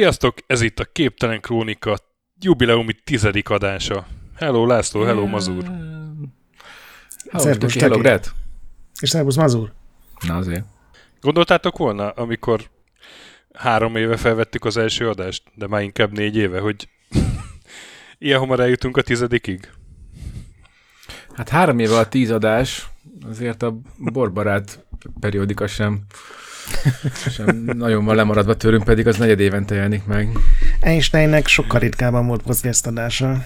Sziasztok, ez itt a Képtelen Krónika jubileumi tizedik adása. Hello László, hello Mazur. Szervusz, hello Gret. És szervusz Mazur. Na azért. Gondoltátok volna, amikor három éve felvettük az első adást, de már inkább négy éve, hogy ilyen hamar eljutunk a tizedikig? Hát három éve a tíz adás, azért a borbarát periódika sem, sem nagyon van lemaradva tőlünk, pedig az negyed évente jelenik meg. Einsteinnek sokkal ritkábban volt podcast adása.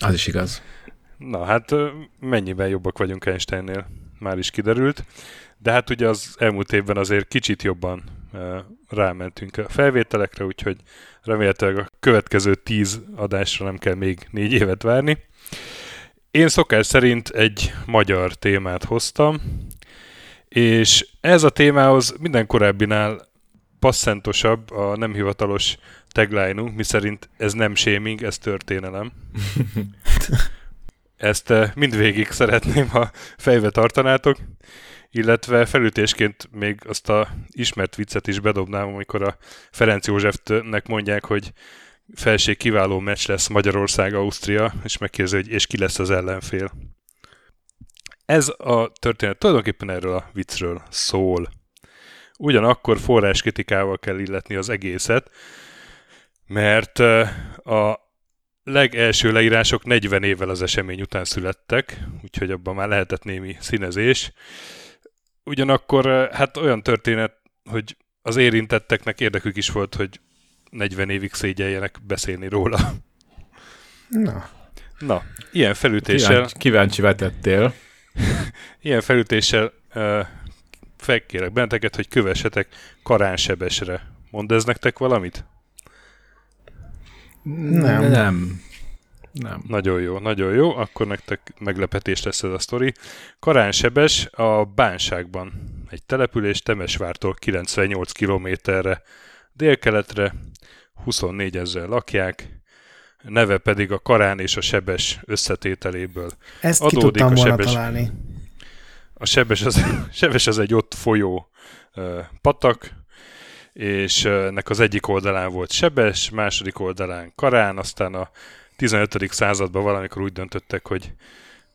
Az is igaz. Na hát mennyiben jobbak vagyunk Einsteinnél, már is kiderült. De hát ugye az elmúlt évben azért kicsit jobban rámentünk a felvételekre, úgyhogy remélhetőleg a következő tíz adásra nem kell még négy évet várni. Én szokás szerint egy magyar témát hoztam, és ez a témához minden korábbinál passzentosabb a nem hivatalos tagline miszerint ez nem shaming, ez történelem. Ezt mindvégig szeretném, ha fejbe tartanátok, illetve felütésként még azt a ismert viccet is bedobnám, amikor a Ferenc Józsefnek mondják, hogy felség kiváló meccs lesz Magyarország-Ausztria, és megkérdezi, hogy és ki lesz az ellenfél. Ez a történet tulajdonképpen erről a viccről szól. Ugyanakkor forráskritikával kell illetni az egészet, mert a legelső leírások 40 évvel az esemény után születtek, úgyhogy abban már lehetett némi színezés. Ugyanakkor hát olyan történet, hogy az érintetteknek érdekük is volt, hogy 40 évig szégyeljenek beszélni róla. Na. Na, ilyen felütéssel... Kíváncsi, kíváncsi vetettél. Ilyen felütéssel uh, felkérek benneteket, hogy kövessetek Karánsebesre. Mond ez nektek valamit? Nem. Nem. Nem. Nagyon jó, nagyon jó. Akkor nektek meglepetés lesz ez a sztori. Karánsebes a Bánságban. Egy település Temesvártól 98 kilométerre délkeletre, 24 ezer lakják, neve pedig a Karán és a Sebes összetételéből Ezt adódik. Ki tudtam a sebes, találni. A Sebes az, sebes az egy ott folyó uh, patak, és ennek az egyik oldalán volt Sebes, második oldalán Karán, aztán a 15. században valamikor úgy döntöttek, hogy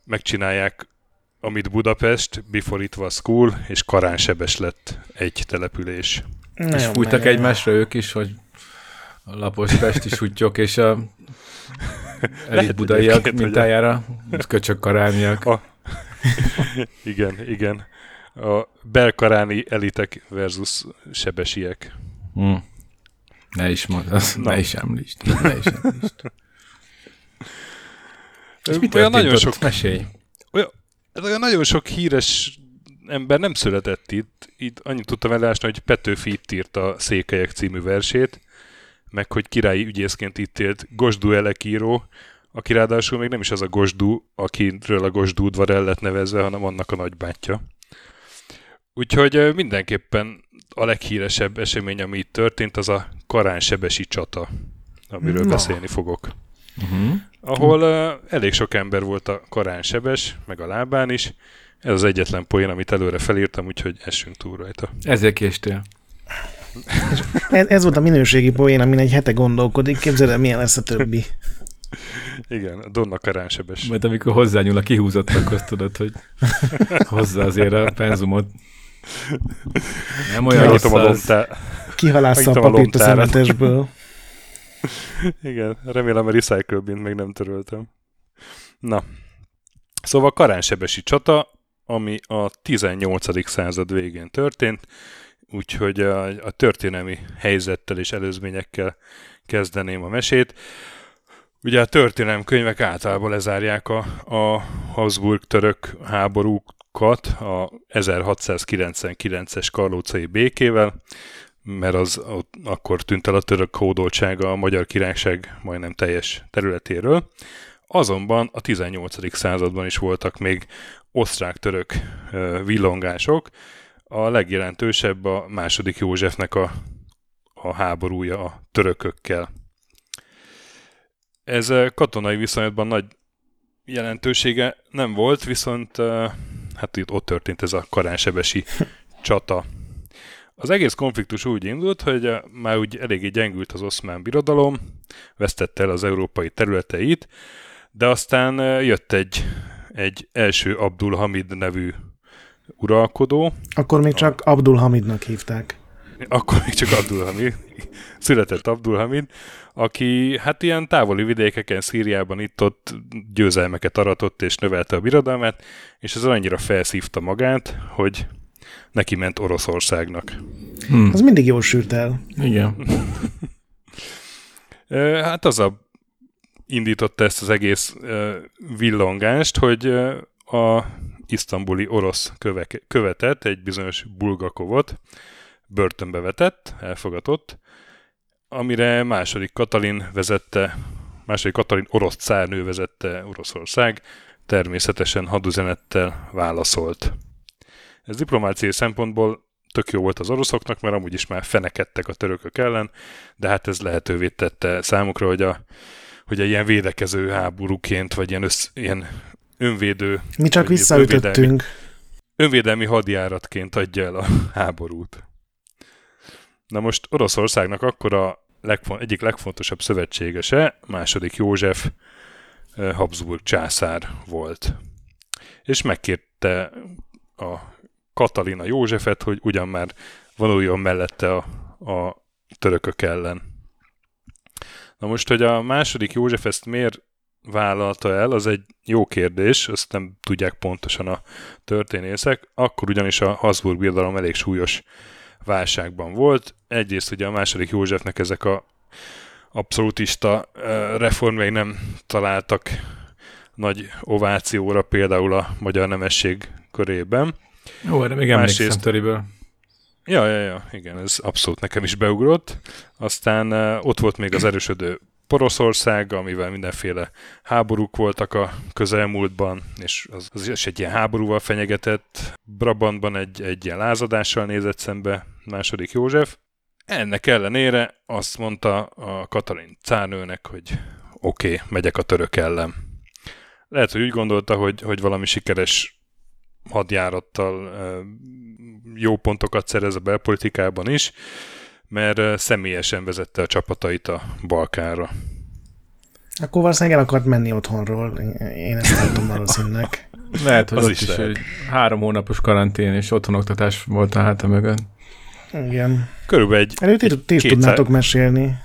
megcsinálják amit Budapest, before it was cool, és Karán Sebes lett egy település. Nagyon és fújtak egymásra ők is, hogy a lapos pesti sutyok és a elit budaiak mintájára, köcsök karániak. A... igen, igen. A belkaráni elitek versus sebesiek. Hmm. Ne is mondd, ne is említsd. Ne is említsd. És mit olyan nagyon sok mesélj? Olyan, olyan nagyon sok híres ember nem született itt. Itt annyit tudtam elásni, hogy Petőfi itt írta Székelyek című versét, meg hogy királyi ügyészként itt élt Gosdú Elekíró, aki ráadásul még nem is az a Gosdú, akiről a Gosdú udvar el lett nevezve, hanem annak a nagybátyja. Úgyhogy mindenképpen a leghíresebb esemény, ami itt történt, az a Karánsebesi csata, amiről no. beszélni fogok. Uh-huh. Ahol uh, elég sok ember volt a Karánsebes, meg a lábán is. Ez az egyetlen poén, amit előre felírtam, úgyhogy essünk túl rajta. Ezért késtél. Ez, ez volt a minőségi poén, amin egy hete gondolkodik. Képzeld el, milyen lesz a többi. Igen, a Donna Karánsebes. Majd amikor hozzányúl a kihúzottak, azt tudod, hogy hozza azért a penzumot. Nem olyan rossz az. A papírt a szemetesből. Igen, remélem a recycle bin még nem töröltem. Na, szóval Karánsebesi csata, ami a 18. század végén történt, úgyhogy a, a történelmi helyzettel és előzményekkel kezdeném a mesét. Ugye a történelmi könyvek általában lezárják a, a Habsburg-török háborúkat a 1699-es karlócai békével, mert az ott, akkor tűnt el a török hódoltsága a magyar királyság majdnem teljes területéről. Azonban a 18. században is voltak még osztrák-török villongások. A legjelentősebb a második Józsefnek a, a háborúja a törökökkel. Ez katonai viszonylatban nagy jelentősége nem volt, viszont hát itt ott történt ez a karánsebesi csata. Az egész konfliktus úgy indult, hogy a- már úgy eléggé gyengült az oszmán birodalom, vesztette el az európai területeit, de aztán jött egy, egy első Abdul Hamid nevű uralkodó, Akkor még csak Abdul Hamidnak hívták. akkor még csak Abdul Hamid, született Abdul Hamid, aki hát ilyen távoli vidékeken, Szíriában itt-ott győzelmeket aratott és növelte a birodalmát, és ez annyira felszívta magát, hogy neki ment Oroszországnak. Hm. Az mindig jól sült el. Igen. Hát az a indította ezt az egész villongást, hogy a isztambuli orosz köveke, követet, egy bizonyos Bulgakovot börtönbe vetett, elfogatott, amire második Katalin vezette, második Katalin orosz cárnő vezette Oroszország, természetesen hadüzenettel válaszolt. Ez diplomáciai szempontból tök jó volt az oroszoknak, mert amúgy is már fenekedtek a törökök ellen, de hát ez lehetővé tette számukra, hogy a, hogy egy ilyen védekező háborúként, vagy ilyen, össz, ilyen önvédő, Mi csak visszaütöttünk. önvédelmi hadjáratként adja el a háborút. Na most Oroszországnak akkor a legfon- egyik legfontosabb szövetségese, második József eh, Habsburg császár volt. És megkérte a Katalina Józsefet, hogy ugyan már vonuljon mellette a, a törökök ellen. Na most, hogy a második József ezt miért vállalta el, az egy jó kérdés, azt nem tudják pontosan a történészek. Akkor ugyanis a Habsburg birodalom elég súlyos válságban volt. Egyrészt ugye a második Józsefnek ezek a abszolútista reformjai nem találtak nagy ovációra például a magyar nemesség körében. Jó, erre még emlékszem Másrészt- töriből. Ja, ja, ja, igen, ez abszolút nekem is beugrott. Aztán uh, ott volt még az erősödő Poroszország, amivel mindenféle háborúk voltak a közelmúltban, és az, az is egy ilyen háborúval fenyegetett. Brabantban egy, egy ilyen lázadással nézett szembe második József. Ennek ellenére azt mondta a Katalin cárnőnek, hogy oké, okay, megyek a török ellen. Lehet, hogy úgy gondolta, hogy, hogy valami sikeres hadjárattal jó pontokat szerez a belpolitikában is, mert személyesen vezette a csapatait a Balkánra. Akkor valószínűleg el akart menni otthonról. Én ezt látom valószínűleg. Lehet, hogy Az ott is is, egy három hónapos karantén és otthonoktatás volt a háta mögött. Igen. Körülbelül egy, Erről ti, ti is tudnátok mesélni.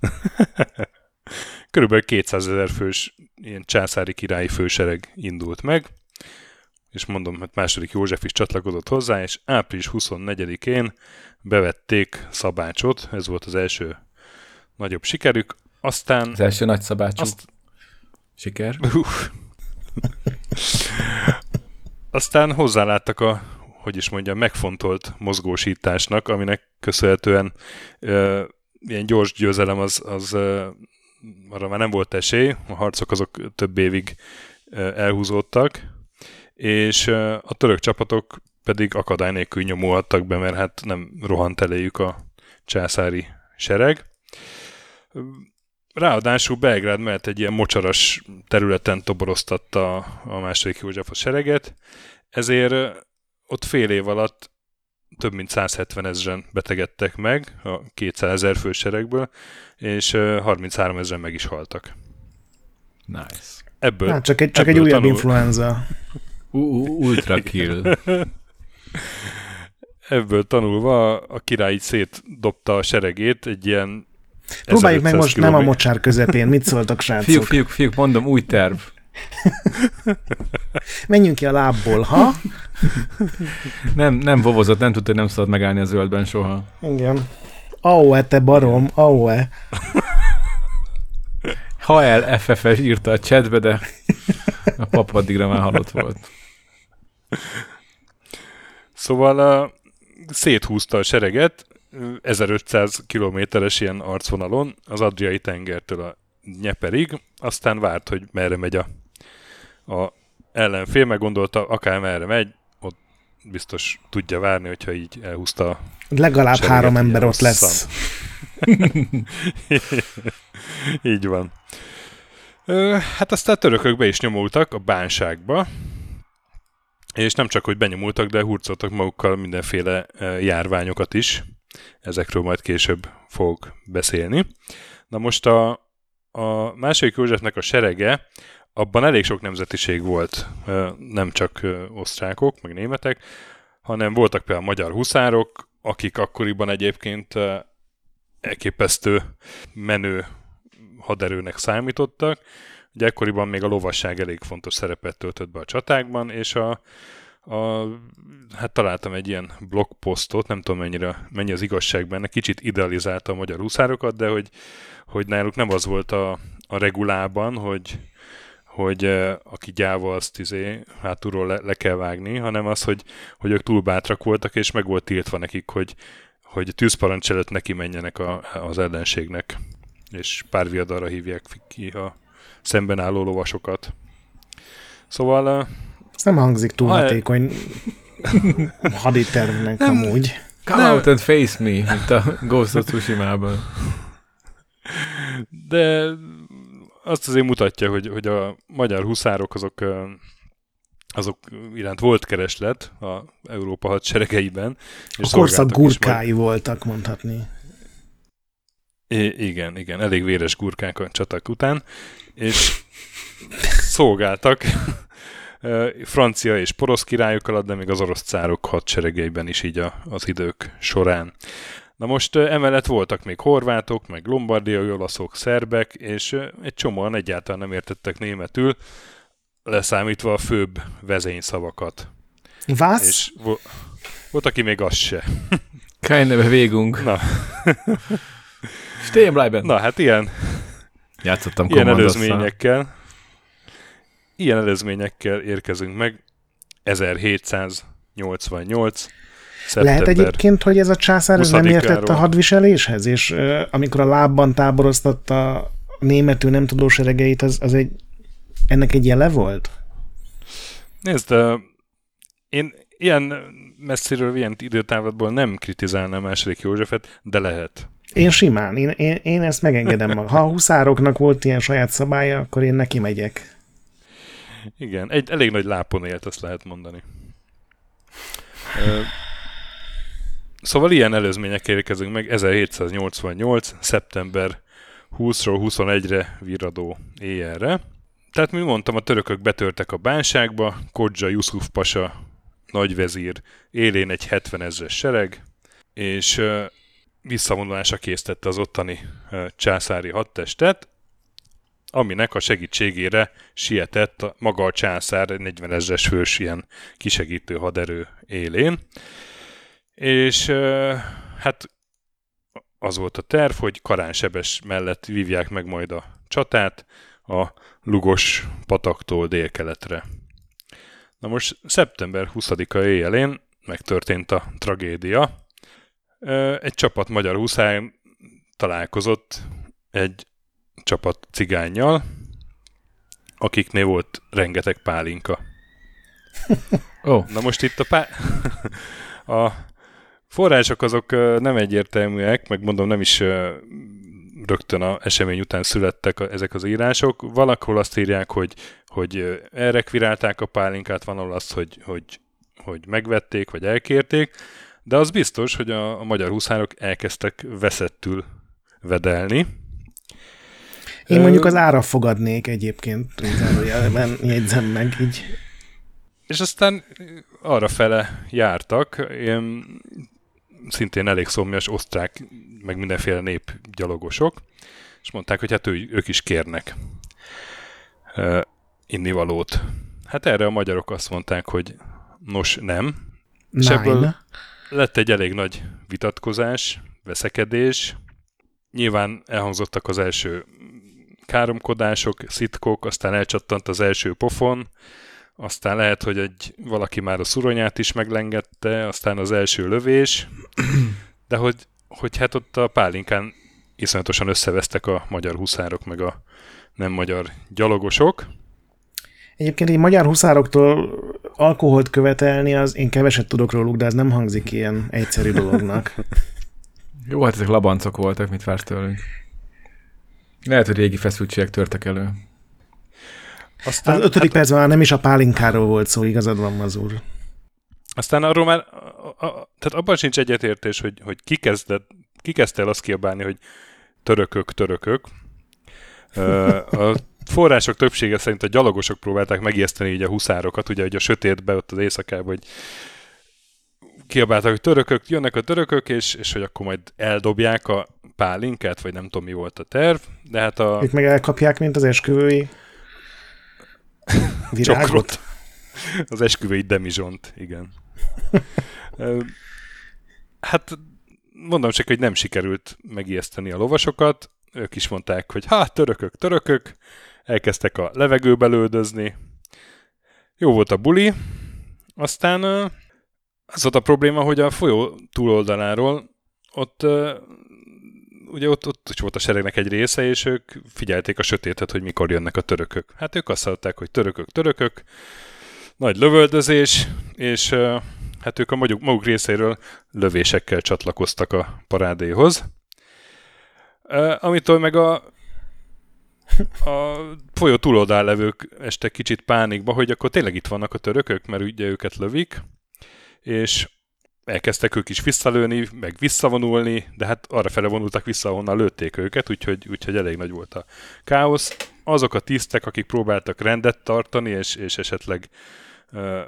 körülbelül 200 ezer fős ilyen császári királyi fősereg indult meg, és mondom, hogy második József is csatlakozott hozzá, és április 24-én bevették Szabácsot, ez volt az első nagyobb sikerük, aztán Az első nagy szabácsú azt, siker. Aztán hozzáláttak a, hogy is mondjam, megfontolt mozgósításnak, aminek köszönhetően ö, ilyen gyors győzelem az, az ö, arra már nem volt esély, a harcok azok több évig ö, elhúzódtak, és a török csapatok pedig akadály nélkül nyomulhattak be, mert hát nem rohant eléjük a császári sereg. Ráadásul Belgrád mellett egy ilyen mocsaras területen toboroztatta a, második József a sereget, ezért ott fél év alatt több mint 170 ezeren betegedtek meg a 200 ezer fő seregből, és ö, 33 ezeren meg is haltak. Nice. Ebből, Hát csak egy, csak egy ebből újabb tanul- influenza. Ultra kill. ebből tanulva a király így szétdobta a seregét egy ilyen Próbáljuk meg 1500 most nem a kilométer- mocsár közepén. Mit szóltak, srácok? Fiúk, fiúk, fiúk, mondom, új terv. Menjünk ki a lábból, ha? Nem, nem vovozott, nem tudta, hogy nem szabad megállni a zöldben soha. Igen. Aue, te barom, aue. Ha el FFS írta a chatbe, de a pap addigra már halott volt. Szóval uh, széthúzta a sereget, ö, 1500 kilométeres ilyen arcvonalon, az Adriai tengertől a Nyeperig, aztán várt, hogy merre megy a, a ellenfél, meg gondolta, akár merre megy, ott biztos tudja várni, hogyha így elhúzta a Legalább Sereget három ember ott lesz. Így van. Hát aztán törökök be is nyomultak a bánságba, és nem csak, hogy benyomultak, de hurcoltak magukkal mindenféle járványokat is. Ezekről majd később fog beszélni. Na most a, a második Józsefnek a serege, abban elég sok nemzetiség volt, nem csak osztrákok, meg németek, hanem voltak például magyar huszárok, akik akkoriban egyébként elképesztő menő haderőnek számítottak. Ugye ekkoriban még a lovasság elég fontos szerepet töltött be a csatákban, és a, a, hát találtam egy ilyen blogposztot, nem tudom mennyire, mennyi az igazság benne, kicsit idealizálta a magyar huszárokat, de hogy, hogy náluk nem az volt a, a regulában, hogy, hogy aki gyáva, azt izé, hátulról le, le, kell vágni, hanem az, hogy, hogy ők túl bátrak voltak, és meg volt tiltva nekik, hogy, hogy tűzparancs előtt neki menjenek a, az ellenségnek, és pár viadalra hívják ki a szemben álló lovasokat. Szóval... Ez nem hangzik túl ha, hatékony haditervnek nem, amúgy. Come nem. out and face me, mint a Ghost of Tsushima-ban. De azt azért mutatja, hogy, hogy a magyar huszárok azok azok iránt volt kereslet a Európa hadseregeiben. És a korszak gurkái majd... voltak, mondhatni. I- igen, igen, elég véres gurkák a csatak után, és szolgáltak francia és porosz királyok alatt, de még az orosz cárok hadseregeiben is így a, az idők során. Na most emellett voltak még horvátok, meg lombardiai olaszok, szerbek, és egy csomóan egyáltalán nem értettek németül, leszámítva a főbb vezényszavakat. Was? És vo- volt, aki még az se. Keine Bewegung. Na. Stehen bleiben. Na, hát ilyen, Játszottam ilyen előzményekkel, ilyen előzményekkel érkezünk meg. 1788 Szeptember Lehet egyébként, hogy ez a császár ez nem értett a hadviseléshez, és uh, amikor a lábban táboroztatta a németül nem tudó seregeit, az, az egy, ennek egy jele volt? Nézd, uh, én ilyen messziről, ilyen időtávlatból nem kritizálnám második Józsefet, de lehet. Én simán, én, én, én ezt megengedem Ha a huszároknak volt ilyen saját szabálya, akkor én neki megyek. Igen, egy elég nagy lápon élt, azt lehet mondani. Szóval ilyen előzmények érkezünk meg 1788. szeptember 20-ról 21-re viradó éjjelre. Tehát, mint mondtam, a törökök betörtek a bánságba, Kodzsa Yusuf Pasa nagyvezír élén egy 70 ezres sereg, és visszavonulásra késztette az ottani császári hadtestet, aminek a segítségére sietett a, maga a császár 40 ezres hős ilyen kisegítő haderő élén. És hát az volt a terv, hogy Karánsebes mellett vívják meg majd a csatát a Lugos pataktól délkeletre. Na most szeptember 20-a éjjelén megtörtént a tragédia. Egy csapat magyar huszár találkozott egy csapat cigányjal, akiknél volt rengeteg pálinka. Oh. Na most itt a, pá... a források azok nem egyértelműek, meg mondom nem is rögtön a esemény után születtek ezek az írások. Valahol azt írják, hogy, hogy elrekvirálták a pálinkát, van ahol azt, hogy, hogy, hogy megvették, vagy elkérték, de az biztos, hogy a, a magyar huszárok elkezdtek veszettül vedelni. Én mondjuk az ára fogadnék egyébként, zárójelben jegyzem meg így. És aztán arra fele jártak, ilyen szintén elég szomjas osztrák, meg mindenféle népgyalogosok, és mondták, hogy hát ő, ők is kérnek uh, innivalót. Hát erre a magyarok azt mondták, hogy nos nem. Nein. És ebből lett egy elég nagy vitatkozás, veszekedés. Nyilván elhangzottak az első káromkodások, szitkok, aztán elcsattant az első pofon, aztán lehet, hogy egy, valaki már a szuronyát is meglengette, aztán az első lövés, de hogy, hogy hát ott a pálinkán iszonyatosan összevesztek a magyar huszárok, meg a nem magyar gyalogosok. Egyébként egy magyar huszároktól alkoholt követelni, az én keveset tudok róluk, de ez nem hangzik ilyen egyszerű dolognak. Jó, hát ezek labancok voltak, mit vársz tőlünk. Lehet, hogy régi feszültségek törtek elő. Aztán, az ötödik hát, percben már nem is a pálinkáról volt szó, igazad van, Mazur. Aztán arról már, a, a, tehát abban sincs egyetértés, hogy, hogy ki, kezdett, ki kezdte el azt kiabálni, hogy törökök, törökök. A források többsége szerint a gyalogosok próbálták megijeszteni így a huszárokat, ugye hogy a sötétbe ott az éjszakában, hogy kiabáltak, hogy törökök, jönnek a törökök, és, és hogy akkor majd eldobják a pálinkát, vagy nem tudom mi volt a terv, de hát a... Ők meg elkapják, mint az esküvői virágot. az esküvői demizsont, igen. hát mondom csak, hogy nem sikerült megijeszteni a lovasokat, ők is mondták, hogy hát törökök, törökök, elkezdtek a levegőbe lődözni. Jó volt a buli, aztán az volt a probléma, hogy a folyó túloldaláról ott ugye ott, ott is volt a seregnek egy része, és ők figyelték a sötétet, hogy mikor jönnek a törökök. Hát ők azt hallották, hogy törökök, törökök, nagy lövöldözés, és hát ők a maguk, maguk részéről lövésekkel csatlakoztak a parádéhoz. Amitől meg a, a folyó túloldál levők este kicsit pánikba, hogy akkor tényleg itt vannak a törökök, mert ugye őket lövik, és elkezdtek ők is visszalőni, meg visszavonulni, de hát arra fele vonultak vissza, ahonnan lőtték őket, úgyhogy, úgyhogy elég nagy volt a káosz. Azok a tisztek, akik próbáltak rendet tartani, és, és esetleg uh,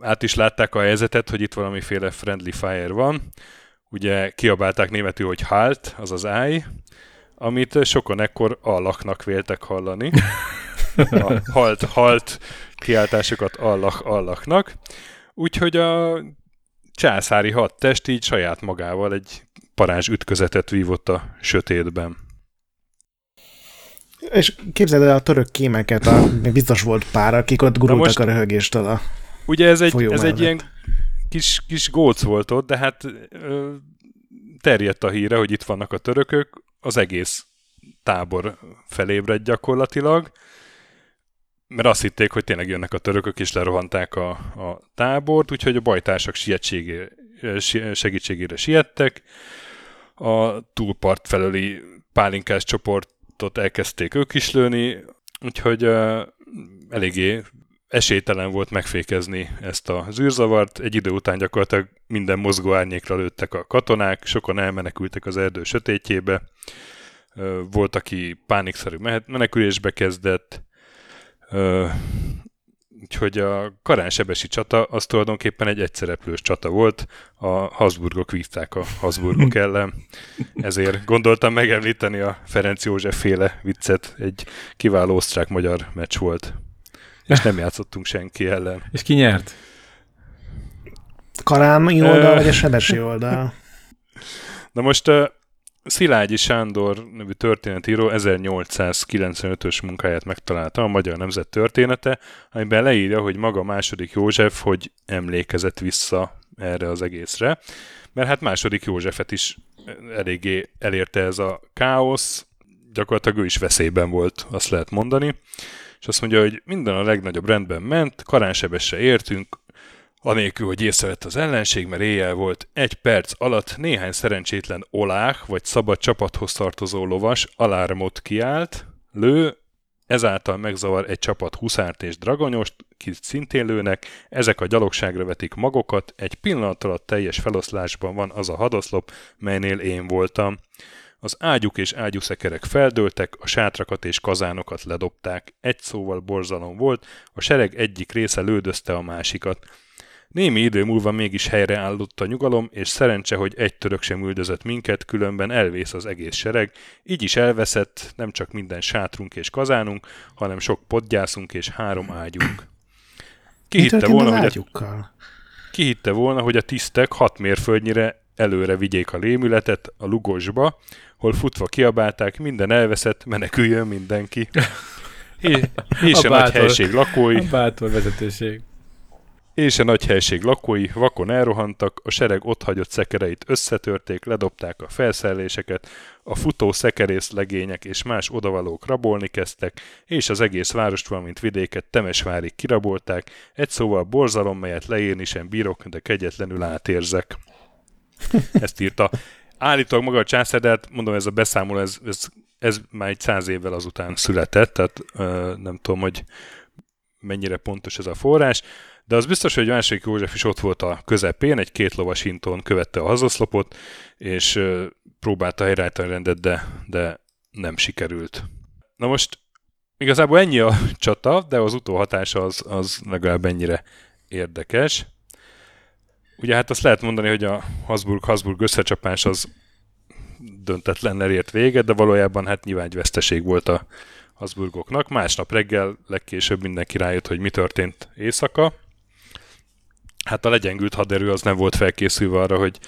át is látták a helyzetet, hogy itt valamiféle friendly fire van, ugye kiabálták németül, hogy halt, azaz állj, amit sokan ekkor allaknak véltek hallani. A halt, halt kiáltásokat allak, allaknak. Úgyhogy a császári hadtest így saját magával egy parázs ütközetet vívott a sötétben. És képzeld el a török kémeket, a, biztos volt pár, akik ott gurultak most, a röhögéstől a Ugye ez egy, ez egy ilyen kis, kis góc volt ott, de hát ö, terjedt a híre, hogy itt vannak a törökök, az egész tábor felébredt gyakorlatilag, mert azt hitték, hogy tényleg jönnek a törökök, és lerohanták a, a tábort, úgyhogy a bajtársak segítségére siettek. A túlpart felőli pálinkás csoportot elkezdték ők is lőni, úgyhogy uh, eléggé esélytelen volt megfékezni ezt a zűrzavart. Egy idő után gyakorlatilag minden mozgó árnyékra lőttek a katonák, sokan elmenekültek az erdő sötétjébe. Volt, aki pánikszerű menekülésbe kezdett, úgyhogy a Karánsebesi csata az tulajdonképpen egy egyszereplős csata volt, a Habsburgok vívták a Habsburgok ellen, ezért gondoltam megemlíteni a Ferenc József féle viccet, egy kiváló osztrák-magyar meccs volt, és nem játszottunk senki ellen. És ki nyert? Karámi oldal, vagy a Sebesi oldal? Na most Szilágyi Sándor nevű történetíró 1895-ös munkáját megtalálta, a Magyar Nemzet története, amiben leírja, hogy maga második József hogy emlékezett vissza erre az egészre, mert hát második Józsefet is eléggé elérte ez a káosz, gyakorlatilag ő is veszélyben volt, azt lehet mondani, és azt mondja, hogy minden a legnagyobb rendben ment, karánsebesre értünk, Anélkül, hogy észrevett az ellenség, mert éjjel volt, egy perc alatt néhány szerencsétlen olák vagy szabad csapathoz tartozó lovas alármot kiált, lő, ezáltal megzavar egy csapat huszárt és dragonyost, kit szintén lőnek, ezek a gyalogságra vetik magokat, egy pillanat alatt teljes feloszlásban van az a hadoszlop, melynél én voltam. Az ágyuk és ágyuszekerek feldőltek, a sátrakat és kazánokat ledobták. Egy szóval borzalom volt, a sereg egyik része lődözte a másikat. Némi idő múlva mégis helyreállott a nyugalom, és szerencse, hogy egy török sem üldözött minket, különben elvész az egész sereg, így is elveszett nem csak minden sátrunk és kazánunk, hanem sok podgyászunk és három ágyunk. Ki hitte, volna, hogy a, ki hitte volna, hogy a tisztek hat mérföldnyire előre vigyék a lémületet a lugosba, hol futva kiabálták, minden elveszett, meneküljön mindenki. És, és a, a nagy helység lakói. A bátor vezetőség és a nagy helység lakói vakon elrohantak, a sereg otthagyott szekereit összetörték, ledobták a felszereléseket, a futó szekerész legények és más odavalók rabolni kezdtek, és az egész várost, valamint vidéket Temesvárig kirabolták, egy szóval borzalom, melyet leírni sem bírok, de kegyetlenül átérzek. Ezt írta. Állítólag maga a császár, de hát mondom, ez a beszámoló, ez, ez, ez már egy száz évvel azután született, tehát ö, nem tudom, hogy mennyire pontos ez a forrás, de az biztos, hogy második József is ott volt a közepén, egy két lovas hinton követte a hazoszlopot, és próbálta helyreállítani rendet, de, de nem sikerült. Na most igazából ennyi a csata, de az utóhatása az, az legalább ennyire érdekes. Ugye hát azt lehet mondani, hogy a Habsburg-Habsburg összecsapás az döntetlen ért véget, de valójában hát nyilván egy veszteség volt a Habsburgoknak. Másnap reggel legkésőbb mindenki rájött, hogy mi történt éjszaka. Hát a legyengült haderő az nem volt felkészülve arra, hogy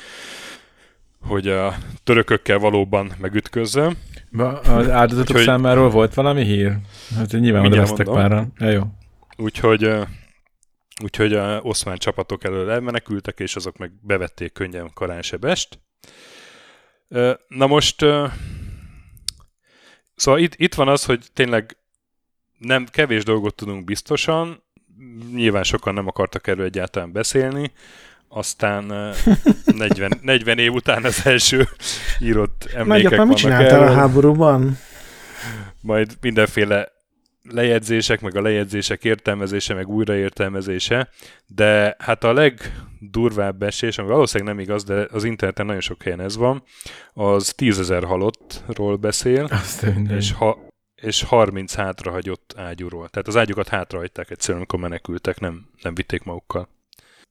hogy a törökökkel valóban megütközzön. Az áldozatok Úgyhogy... számáról volt valami hír? Hát nyilván oda vesztek pára. Ja, jó. Úgyhogy, úgyhogy a oszmán csapatok elől elmenekültek, és azok meg bevették könnyen Karánsebest. Na most, szóval itt, itt van az, hogy tényleg nem kevés dolgot tudunk biztosan, nyilván sokan nem akartak erről egyáltalán beszélni, aztán 40, 40 év után az első írott emlékek Nagyapa, mit csináltál a háborúban? Majd mindenféle lejegyzések, meg a lejegyzések értelmezése, meg újraértelmezése, de hát a legdurvább esés, ami valószínűleg nem igaz, de az interneten nagyon sok helyen ez van, az tízezer halottról beszél, és, ha, és 30 hátrahagyott ágyúról. Tehát az ágyukat hátrahagyták egyszerűen, amikor menekültek, nem, nem vitték magukkal.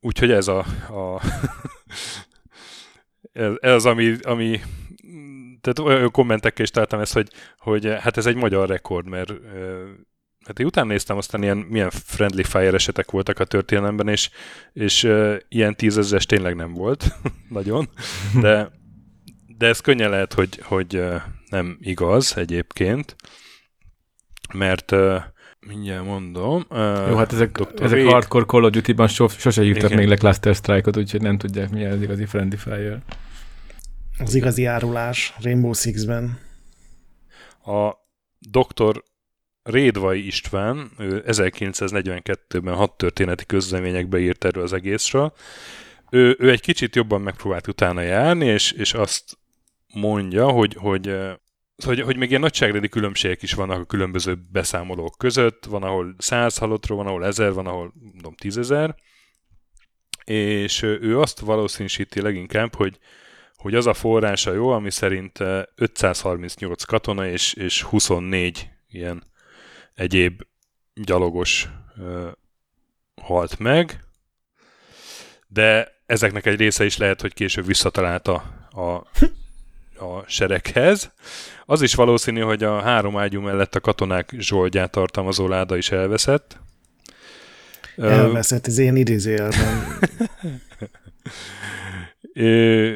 Úgyhogy ez a, a ez, ez ami, ami tehát olyan kommentekkel is találtam ezt, hogy, hogy hát ez egy magyar rekord, mert hát én utána néztem, aztán ilyen, milyen friendly fire esetek voltak a történelemben, és, és uh, ilyen tízezes tényleg nem volt, nagyon, de, de ez könnyen lehet, hogy, hogy uh, nem igaz egyébként, mert uh, mindjárt mondom. Uh, Jó, hát ezek, Dr. ezek Rake... hardcore Call of Duty-ban so, sose írtak még le Cluster Strike-ot, úgyhogy nem tudják, mi az igazi Friendly Fire. Az igazi árulás Rainbow Six-ben. A Dr. Rédvai István, ő 1942-ben hat történeti közleményekbe írt erről az egészről. Ő, ő egy kicsit jobban megpróbált utána járni, és, és azt mondja, hogy, hogy hogy, hogy még ilyen nagyságrendi különbségek is vannak a különböző beszámolók között. Van, ahol 100 halottról, van, ahol 1000, van, ahol mondom 10.000. És ő azt valószínűsíti leginkább, hogy, hogy az a forrása jó, ami szerint 538 katona és, és 24 ilyen egyéb gyalogos ö, halt meg, de ezeknek egy része is lehet, hogy később visszatalálta a a sereghez. Az is valószínű, hogy a három ágyú mellett a katonák zsoldját tartalmazó láda is elveszett. Elveszett, ez ilyen idézőjelben.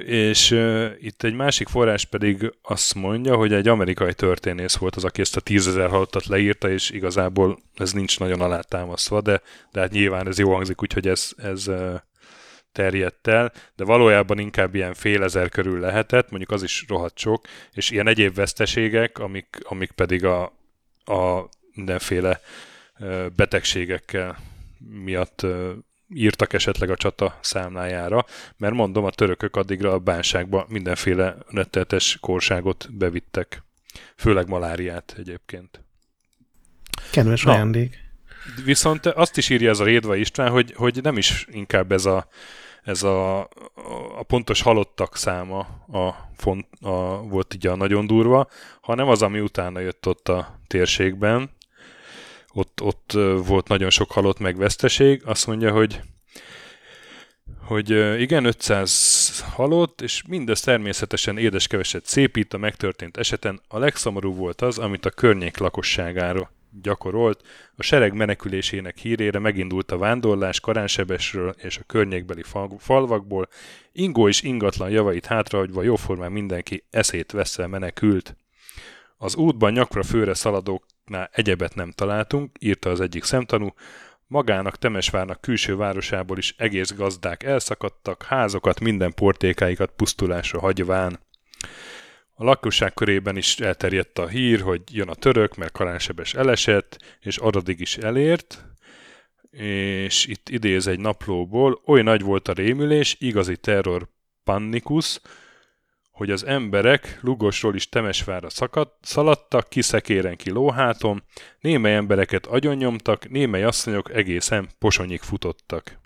és itt egy másik forrás pedig azt mondja, hogy egy amerikai történész volt az, aki ezt a tízezer halottat leírta, és igazából ez nincs nagyon alátámasztva, de, de hát nyilván ez jó hangzik, úgyhogy ez, ez terjedt el, de valójában inkább ilyen fél ezer körül lehetett, mondjuk az is rohadt sok, és ilyen egyéb veszteségek, amik, amik pedig a, a mindenféle betegségekkel miatt írtak esetleg a csata számlájára, mert mondom, a törökök addigra a bánságba mindenféle rettenetes korságot bevittek, főleg maláriát egyébként. Kedves Na, ajándék. Viszont azt is írja ez a Rédva István, hogy, hogy nem is inkább ez a ez a, a pontos halottak száma a, font, a, volt ugye a nagyon durva, hanem az, ami utána jött ott a térségben. Ott, ott volt nagyon sok halott meg veszteség. Azt mondja, hogy hogy igen, 500 halott, és mindez természetesen édeskeveset szépít a megtörtént eseten. A legszomorúbb volt az, amit a környék lakosságára gyakorolt, a sereg menekülésének hírére megindult a vándorlás Karánsebesről és a környékbeli falvakból, ingó és ingatlan javait hátrahagyva jóformán mindenki eszét veszel menekült. Az útban nyakra főre szaladóknál egyebet nem találtunk, írta az egyik szemtanú, magának Temesvárnak külső városából is egész gazdák elszakadtak, házokat, minden portékáikat pusztulásra hagyván. A lakosság körében is elterjedt a hír, hogy jön a török, mert Karánsebes elesett, és Aradig is elért, és itt idéz egy naplóból, oly nagy volt a rémülés, igazi terror pannikus, hogy az emberek Lugosról is Temesvára szakadt, szaladtak, kiszekéren ki lóháton, némely embereket agyonnyomtak, némely asszonyok egészen posonyig futottak.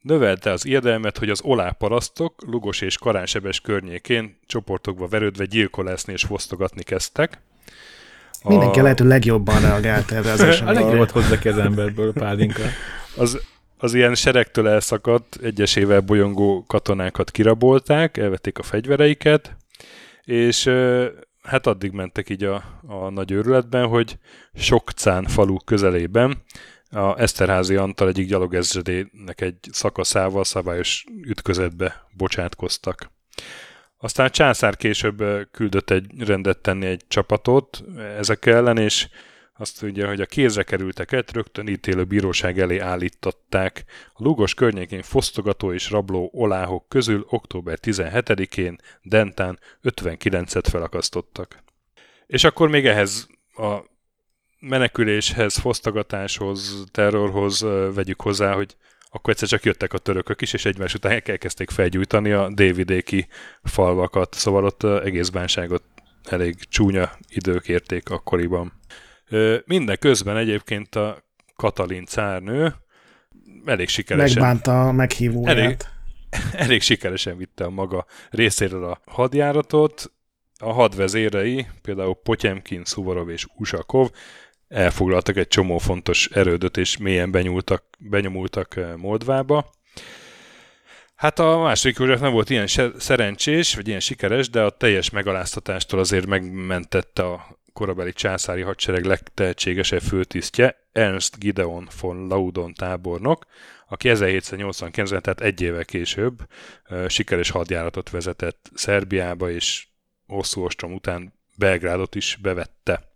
Növelte az érdelmet, hogy az oláparasztok Lugos és Karánsebes környékén csoportokba verődve gyilkolászni és fosztogatni kezdtek. A... Mindenki lehető legjobban reagált erre az eseményre. A legjobbat hozzá ki az emberből pálinka. Az, az ilyen seregtől elszakadt, egyesével bolyongó katonákat kirabolták, elvették a fegyvereiket, és hát addig mentek így a, a nagy őrületben, hogy Sokcán falu közelében a Eszterházi Antal egyik gyalogezredének egy szakaszával szabályos ütközetbe bocsátkoztak. Aztán császár később küldött egy rendet tenni egy csapatot ezek ellen, és azt ugye, hogy a kézre kerülteket rögtön ítélő bíróság elé állították. A Lugos környékén fosztogató és rabló oláhok közül október 17-én Dentán 59-et felakasztottak. És akkor még ehhez a meneküléshez, fosztogatáshoz, terrorhoz vegyük hozzá, hogy akkor egyszer csak jöttek a törökök is, és egymás után elkezdték felgyújtani a dévidéki falvakat, szóval ott egész bánságot elég csúnya idők érték akkoriban. Minden közben egyébként a Katalin cárnő elég sikeresen... Megbánta a meghívóját. Elég, elég sikeresen vitte a maga részéről a hadjáratot. A hadvezérei, például Potyemkin, Szuvarov és Usakov elfoglaltak egy csomó fontos erődöt, és mélyen benyúltak, benyomultak Moldvába. Hát a második József nem volt ilyen szerencsés, vagy ilyen sikeres, de a teljes megaláztatástól azért megmentette a korabeli császári hadsereg legtehetségesebb főtisztje, Ernst Gideon von Laudon tábornok, aki 1789-ben, tehát egy évvel később sikeres hadjáratot vezetett Szerbiába, és hosszú ostrom után Belgrádot is bevette.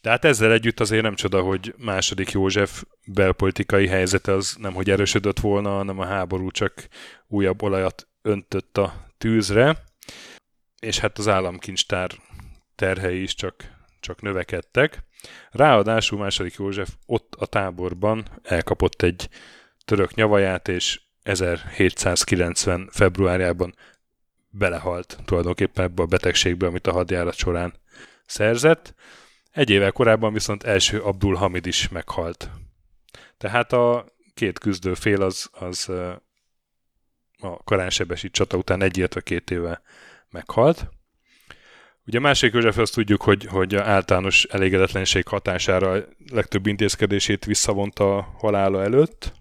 De hát ezzel együtt azért nem csoda, hogy második József belpolitikai helyzete az nem hogy erősödött volna, hanem a háború csak újabb olajat öntött a tűzre, és hát az államkincstár terhei is csak, csak növekedtek. Ráadásul második József ott a táborban elkapott egy török nyavaját, és 1790. februárjában belehalt tulajdonképpen ebbe a betegségbe, amit a hadjárat során szerzett. Egy évvel korábban viszont első Abdul Hamid is meghalt. Tehát a két küzdő fél az, az a karánsebesi csata után egy, illetve két éve meghalt. Ugye a másik József azt tudjuk, hogy, hogy általános elégedetlenség hatására legtöbb intézkedését visszavonta a halála előtt.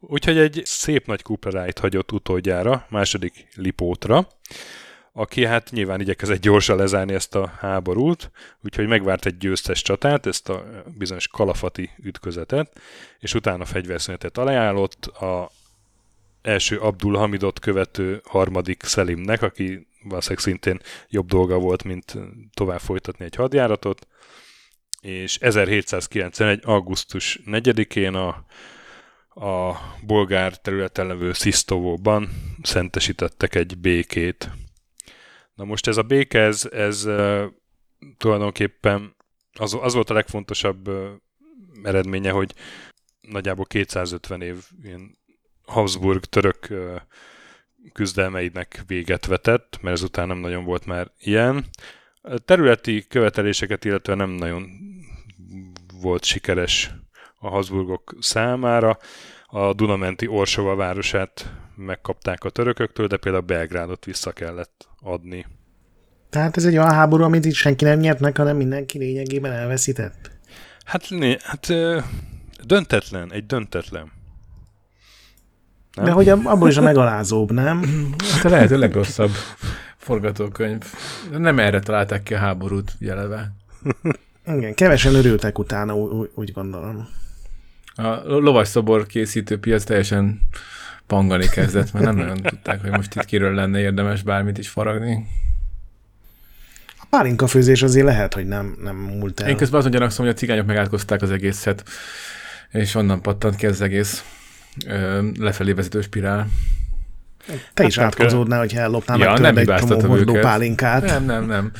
Úgyhogy egy szép nagy kuperáit hagyott utódjára, második Lipótra, aki hát nyilván igyekezett gyorsan lezárni ezt a háborút, úgyhogy megvárt egy győztes csatát, ezt a bizonyos kalafati ütközetet, és utána fegyverszünetet ajánlott a első Abdul Hamidot követő harmadik Selimnek, aki valószínűleg szintén jobb dolga volt, mint tovább folytatni egy hadjáratot, és 1791. augusztus 4-én a, a bolgár területen levő Szisztovóban szentesítettek egy békét. Na most ez a béke, ez, ez tulajdonképpen az, az volt a legfontosabb eredménye, hogy nagyjából 250 év ilyen Habsburg török küzdelmeinek véget vetett, mert ezután nem nagyon volt már ilyen. A területi követeléseket illetve nem nagyon volt sikeres a Habsburgok számára. A Dunamenti Orsova városát megkapták a törököktől, de például Belgrádot vissza kellett adni. Tehát ez egy olyan háború, amit itt senki nem nyert meg, hanem mindenki lényegében elveszített? Hát, né, hát döntetlen, egy döntetlen. Nem? De hogy abból is a megalázóbb, nem? Hát a lehető legrosszabb forgatókönyv. Nem erre találták ki a háborút jeleve. Igen, kevesen örültek utána, úgy, gondolom. A lovas szobor készítő piac teljesen pangani kezdett, mert nem nagyon tudták, hogy most itt kiről lenne érdemes bármit is faragni. A pálinka főzés azért lehet, hogy nem, nem múlt el. Én közben azon gyanakszom, hogy a cigányok megátkozták az egészet, és onnan pattant ki az egész lefelé vezető spirál. Te hát is átkozódnál, hogyha ellopnál ja, meg egy csomó hordó pálinkát. Nem, nem, nem.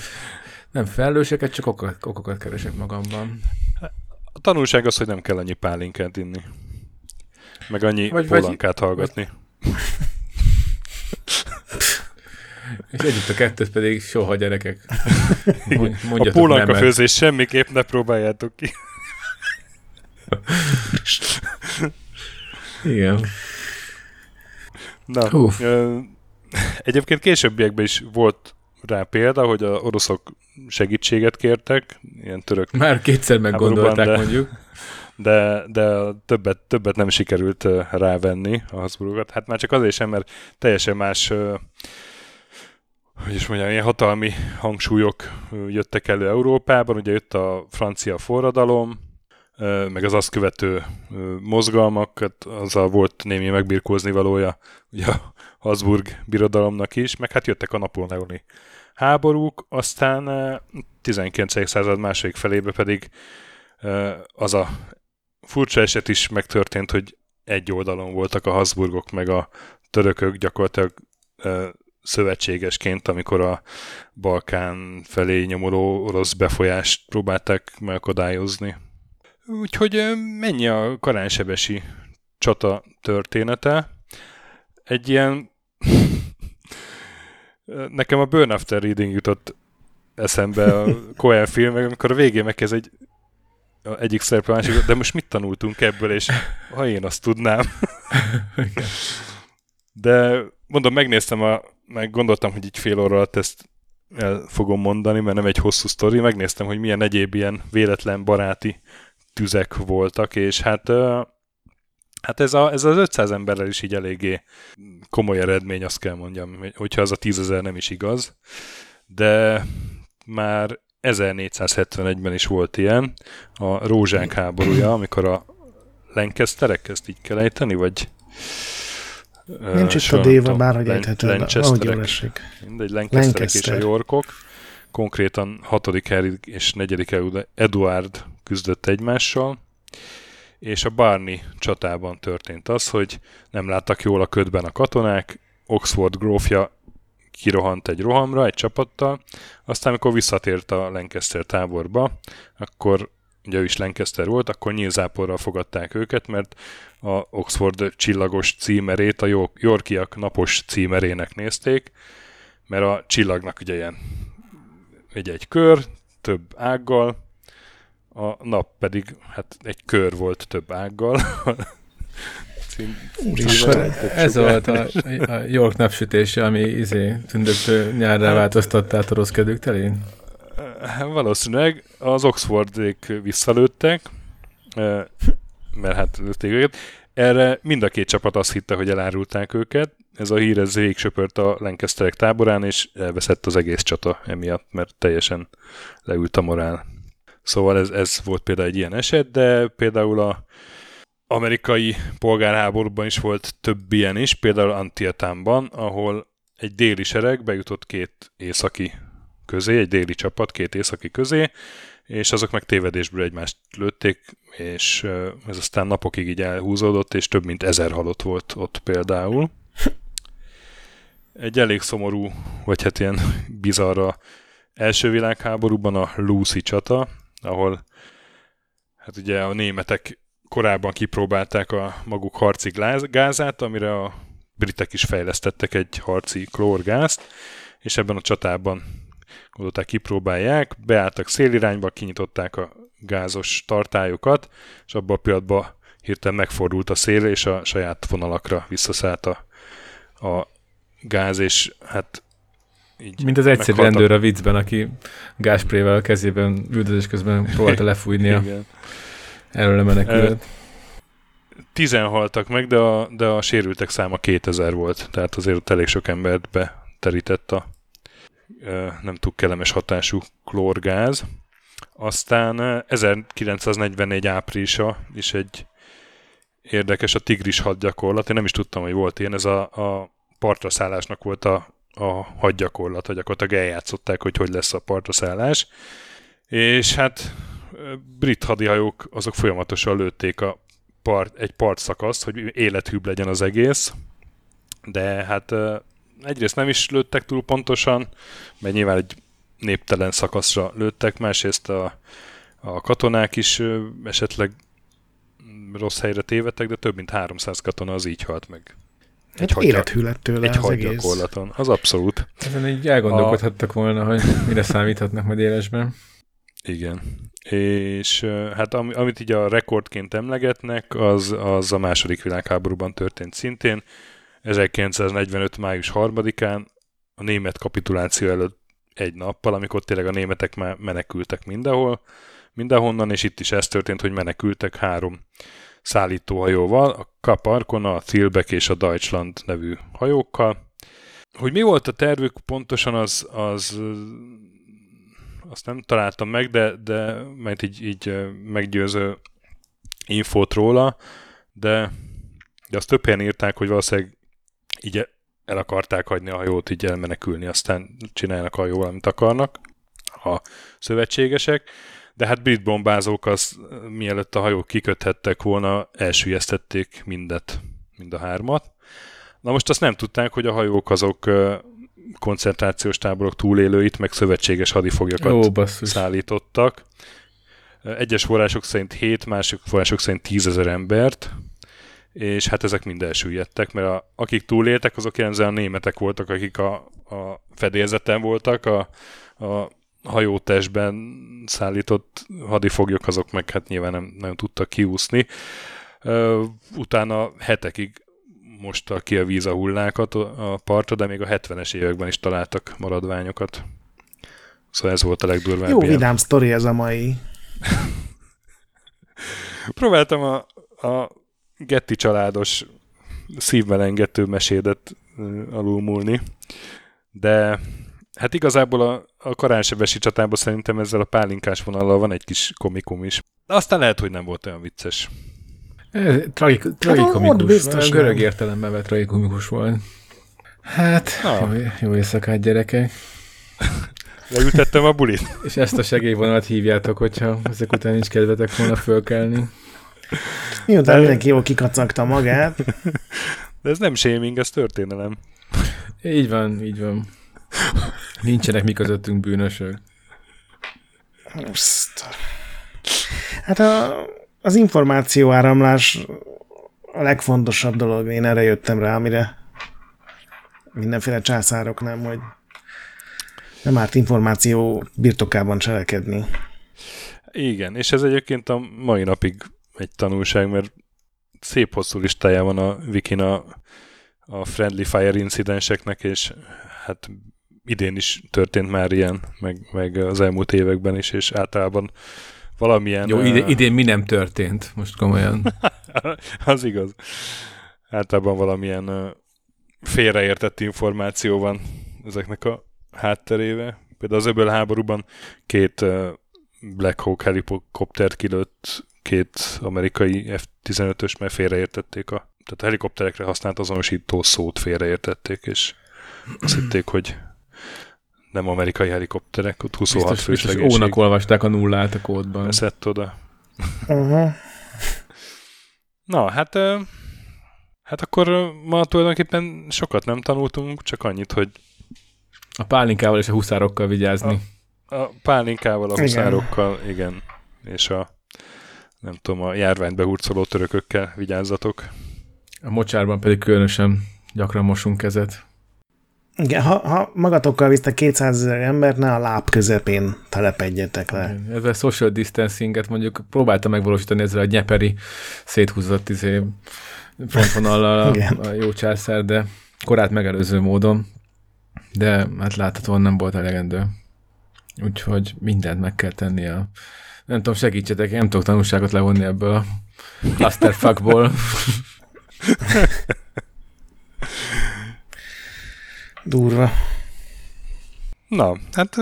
Nem felelőseket, csak okokat, okokat keresek magamban. A tanulság az, hogy nem kell annyi pálinkát inni. Meg annyi vagy, polankát vagy... hallgatni. És együtt a kettőt pedig soha gyerekek. a pólanka főzés semmiképp ne próbáljátok ki. Igen. Na, Uf. egyébként későbbiekben is volt rá példa, hogy a oroszok segítséget kértek, ilyen török Már kétszer meggondolták de, mondjuk. De, de többet, többet nem sikerült rávenni a Habsburgokat. Hát már csak azért sem, mert teljesen más hogy is mondjam, ilyen hatalmi hangsúlyok jöttek elő Európában. Ugye jött a francia forradalom, meg az azt követő mozgalmak, hát azzal volt némi megbirkózni valója ugye a Habsburg birodalomnak is, meg hát jöttek a napóleoni háborúk, aztán 19. század második felébe pedig az a furcsa eset is megtörtént, hogy egy oldalon voltak a Habsburgok meg a törökök gyakorlatilag szövetségesként, amikor a Balkán felé nyomuló orosz befolyást próbálták megakadályozni. Úgyhogy mennyi a karánsebesi csata története? Egy ilyen... Nekem a Burn After Reading jutott eszembe a Coen film, amikor a végén megkezd egy egyik szerepe másik, de most mit tanultunk ebből, és ha én azt tudnám. De mondom, megnéztem, a, meg gondoltam, hogy így fél óra alatt ezt el fogom mondani, mert nem egy hosszú sztori, megnéztem, hogy milyen egyéb ilyen véletlen baráti tüzek voltak, és hát Hát ez, a, ez az 500 emberrel is így eléggé komoly eredmény, azt kell mondjam, hogyha az a 10 ezer nem is igaz. De már 1471-ben is volt ilyen, a Rózsánk háborúja, amikor a Lancasterek, ezt így kell ejteni, vagy... Nincs itt a déva, bárhogy ejthető, ahogy jól esik. Mindegy, Lancasterek Lancaster. és a Yorkok. Konkrétan 6. Harry és 4. Eduard küzdött egymással, és a Barney csatában történt az, hogy nem láttak jól a ködben a katonák, Oxford grófja kirohant egy rohamra, egy csapattal, aztán amikor visszatért a Lancaster táborba, akkor ugye ő is Lancaster volt, akkor nyílzáporral fogadták őket, mert a Oxford csillagos címerét a Yorkiak napos címerének nézték, mert a csillagnak ugye ilyen egy, egy kör, több ággal, a nap pedig hát egy kör volt több ággal. ez volt a, a York napsütése, ami izé, tündöklő nyárra hát- változtatta át a rossz kedvük telén? Valószínűleg az Oxfordék visszalőttek, mert hát lőtték őket. Erre mind a két csapat azt hitte, hogy elárulták őket. Ez a hír ez söpört a Lancasterek táborán, és elveszett az egész csata emiatt, mert teljesen leült a morál. Szóval ez, ez volt például egy ilyen eset, de például a amerikai polgárháborúban is volt több ilyen is, például Antietamban, ahol egy déli sereg bejutott két északi közé, egy déli csapat két északi közé, és azok meg tévedésből egymást lőtték, és ez aztán napokig így elhúzódott, és több mint ezer halott volt ott például. Egy elég szomorú, vagy hát ilyen bizarra első világháborúban a Lucy csata, ahol hát ugye a németek korábban kipróbálták a maguk harci gázát, amire a britek is fejlesztettek egy harci klórgázt, és ebben a csatában gondolták kipróbálják, beálltak szélirányba, kinyitották a gázos tartályokat, és abban a pillanatban hirtelen megfordult a szél, és a saját vonalakra visszaszállt a, a gáz, és hát így Mint az egyszerű rendőr a viccben, aki gásprével kezében üldözés közben próbálta lefújni a előle menekülőt. Tizen haltak meg, de a, de a sérültek száma 2000 volt, tehát azért elég sok embert beterített a nem túl kellemes hatású klórgáz. Aztán 1944 áprilisa is egy érdekes a tigris hadgyakorlat. Én nem is tudtam, hogy volt ilyen. Ez a, a partra szállásnak volt a a hadgyakorlat, hogy gyakorlatilag eljátszották, hogy hogy lesz a partraszállás. És hát brit hadihajók azok folyamatosan lőtték a part, egy partszakaszt, hogy élethűbb legyen az egész, de hát egyrészt nem is lőttek túl pontosan, mert nyilván egy néptelen szakaszra lőttek, másrészt a, a katonák is esetleg rossz helyre tévedtek, de több mint 300 katona az így halt meg. Egy hagy, élethű lett tőle egy az egész. gyakorlaton. Az abszolút. Ezen így elgondolkodhattak a... volna, hogy mire számíthatnak majd élesben. Igen. És hát am, amit így a rekordként emlegetnek, az, az a második világháborúban történt szintén. 1945. május 3-án a német kapituláció előtt egy nappal, amikor tényleg a németek már menekültek mindenhol, mindenhonnan, és itt is ez történt, hogy menekültek három szállítóhajóval, a Kaparkona, a Tilbeck és a Deutschland nevű hajókkal. Hogy mi volt a tervük pontosan, az, az azt nem találtam meg, de, de mert így, így meggyőző infót róla, de, de azt több helyen írták, hogy valószínűleg így el akarták hagyni a hajót, így elmenekülni, aztán csinálnak a hajóval, amit akarnak a szövetségesek, de hát brit bombázók az, mielőtt a hajók kiköthettek volna, elsüllyesztették mindet, mind a hármat. Na most azt nem tudták, hogy a hajók azok koncentrációs táborok túlélőit, meg szövetséges hadifoglyokat Ó, szállítottak. Egyes források szerint 7, másik források szerint 10 ezer embert, és hát ezek mind elsüllyedtek, mert a, akik túléltek, azok jelenzően a németek voltak, akik a, a fedélzeten voltak, a, a hajótestben szállított hadifoglyok, azok meg hát nyilván nem nagyon tudtak kiúszni. Utána hetekig mosta ki a víz a hullákat a partra, de még a 70-es években is találtak maradványokat. Szóval ez volt a legdurvább. Jó ilyen. vidám sztori ez a mai. Próbáltam a, a Getty családos szívmelengető mesédet alulmúlni, de hát igazából a, a karánsebesi csatában szerintem ezzel a pálinkás vonallal van egy kis komikum is. De aztán lehet, hogy nem volt olyan vicces. Tragik, tragikomikus. Hát, biztos görög értelemben vett tragikomikus volt. Hát, jó, jó éjszakát, gyerekek. Leültettem a bulit. És ezt a segélyvonalat hívjátok, hogyha ezek után nincs kedvetek volna fölkelni. Miután De... mindenki jól kikacagta magát. De ez nem shaming, ez történelem. Így van, így van. Nincsenek mi közöttünk bűnösök. Hát a az információ áramlás a legfontosabb dolog. Én erre jöttem rá, amire mindenféle császárok nem, hogy nem árt információ birtokában cselekedni. Igen, és ez egyébként a mai napig egy tanulság, mert szép hosszú listája van a Wikin a, a Friendly Fire incidenseknek, és hát idén is történt már ilyen, meg, meg az elmúlt években is, és általában valamilyen... Jó, ide, idén mi nem történt, most komolyan. az igaz. Általában valamilyen félreértett információ van ezeknek a hátteréve. Például az öböl háborúban két Black Hawk helikoptert kilőtt két amerikai F-15-ös, mert félreértették a tehát a helikopterekre használt azonosító szót félreértették, és azt hitték, hogy nem amerikai helikopterek, ott 26 biztos, fős biztos legénység. Ónak olvasták a nullát a kódban. Szett oda. Uh-huh. Na, hát hát akkor ma tulajdonképpen sokat nem tanultunk, csak annyit, hogy a pálinkával és a huszárokkal vigyázni. A, a pálinkával, a huszárokkal, igen. igen. És a nem tudom, a járványt behurcoló törökökkel vigyázzatok. A mocsárban pedig különösen gyakran mosunk kezet. Igen, ha, ha magatokkal visztek 200 ezer embert, ne a láb közepén telepedjetek le. Ez a social distancinget mondjuk próbálta megvalósítani ezzel a nyeperi széthúzott izé, frontvonallal a, a jó császár, de korát megelőző módon, de hát láthatóan nem volt elegendő. Úgyhogy mindent meg kell tenni a... Nem tudom, segítsetek, én nem tudok tanulságot levonni ebből a clusterfuckból. Durva. Na, hát...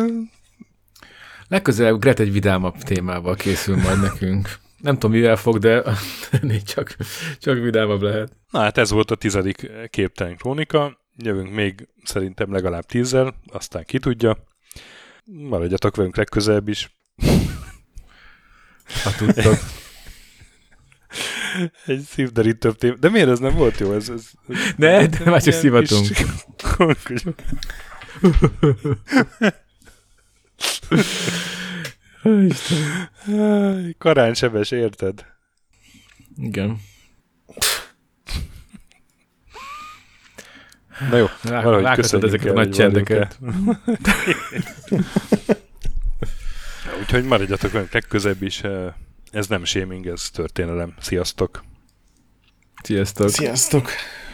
Legközelebb Gret egy vidámabb témával készül majd nekünk. Nem tudom, mivel fog, de csak, csak vidámabb lehet. Na hát ez volt a tizedik képtelen krónika. Jövünk még szerintem legalább tízzel, aztán ki tudja. Maradjatok velünk legközelebb is. Ha tudtok. Egy szívderítőbb tém. De miért ez nem volt jó? Ez, ez, ez ne, de már csak szivatunk. Karánsebes, érted? Igen. Na jó, Rá- valahogy köszönjük ezeket a el, nagy hogy vagyunk csendeket. Úgyhogy maradjatok önök legközebb is. Ez nem shaming, ez történelem. Sziasztok! Sziasztok! Sziasztok!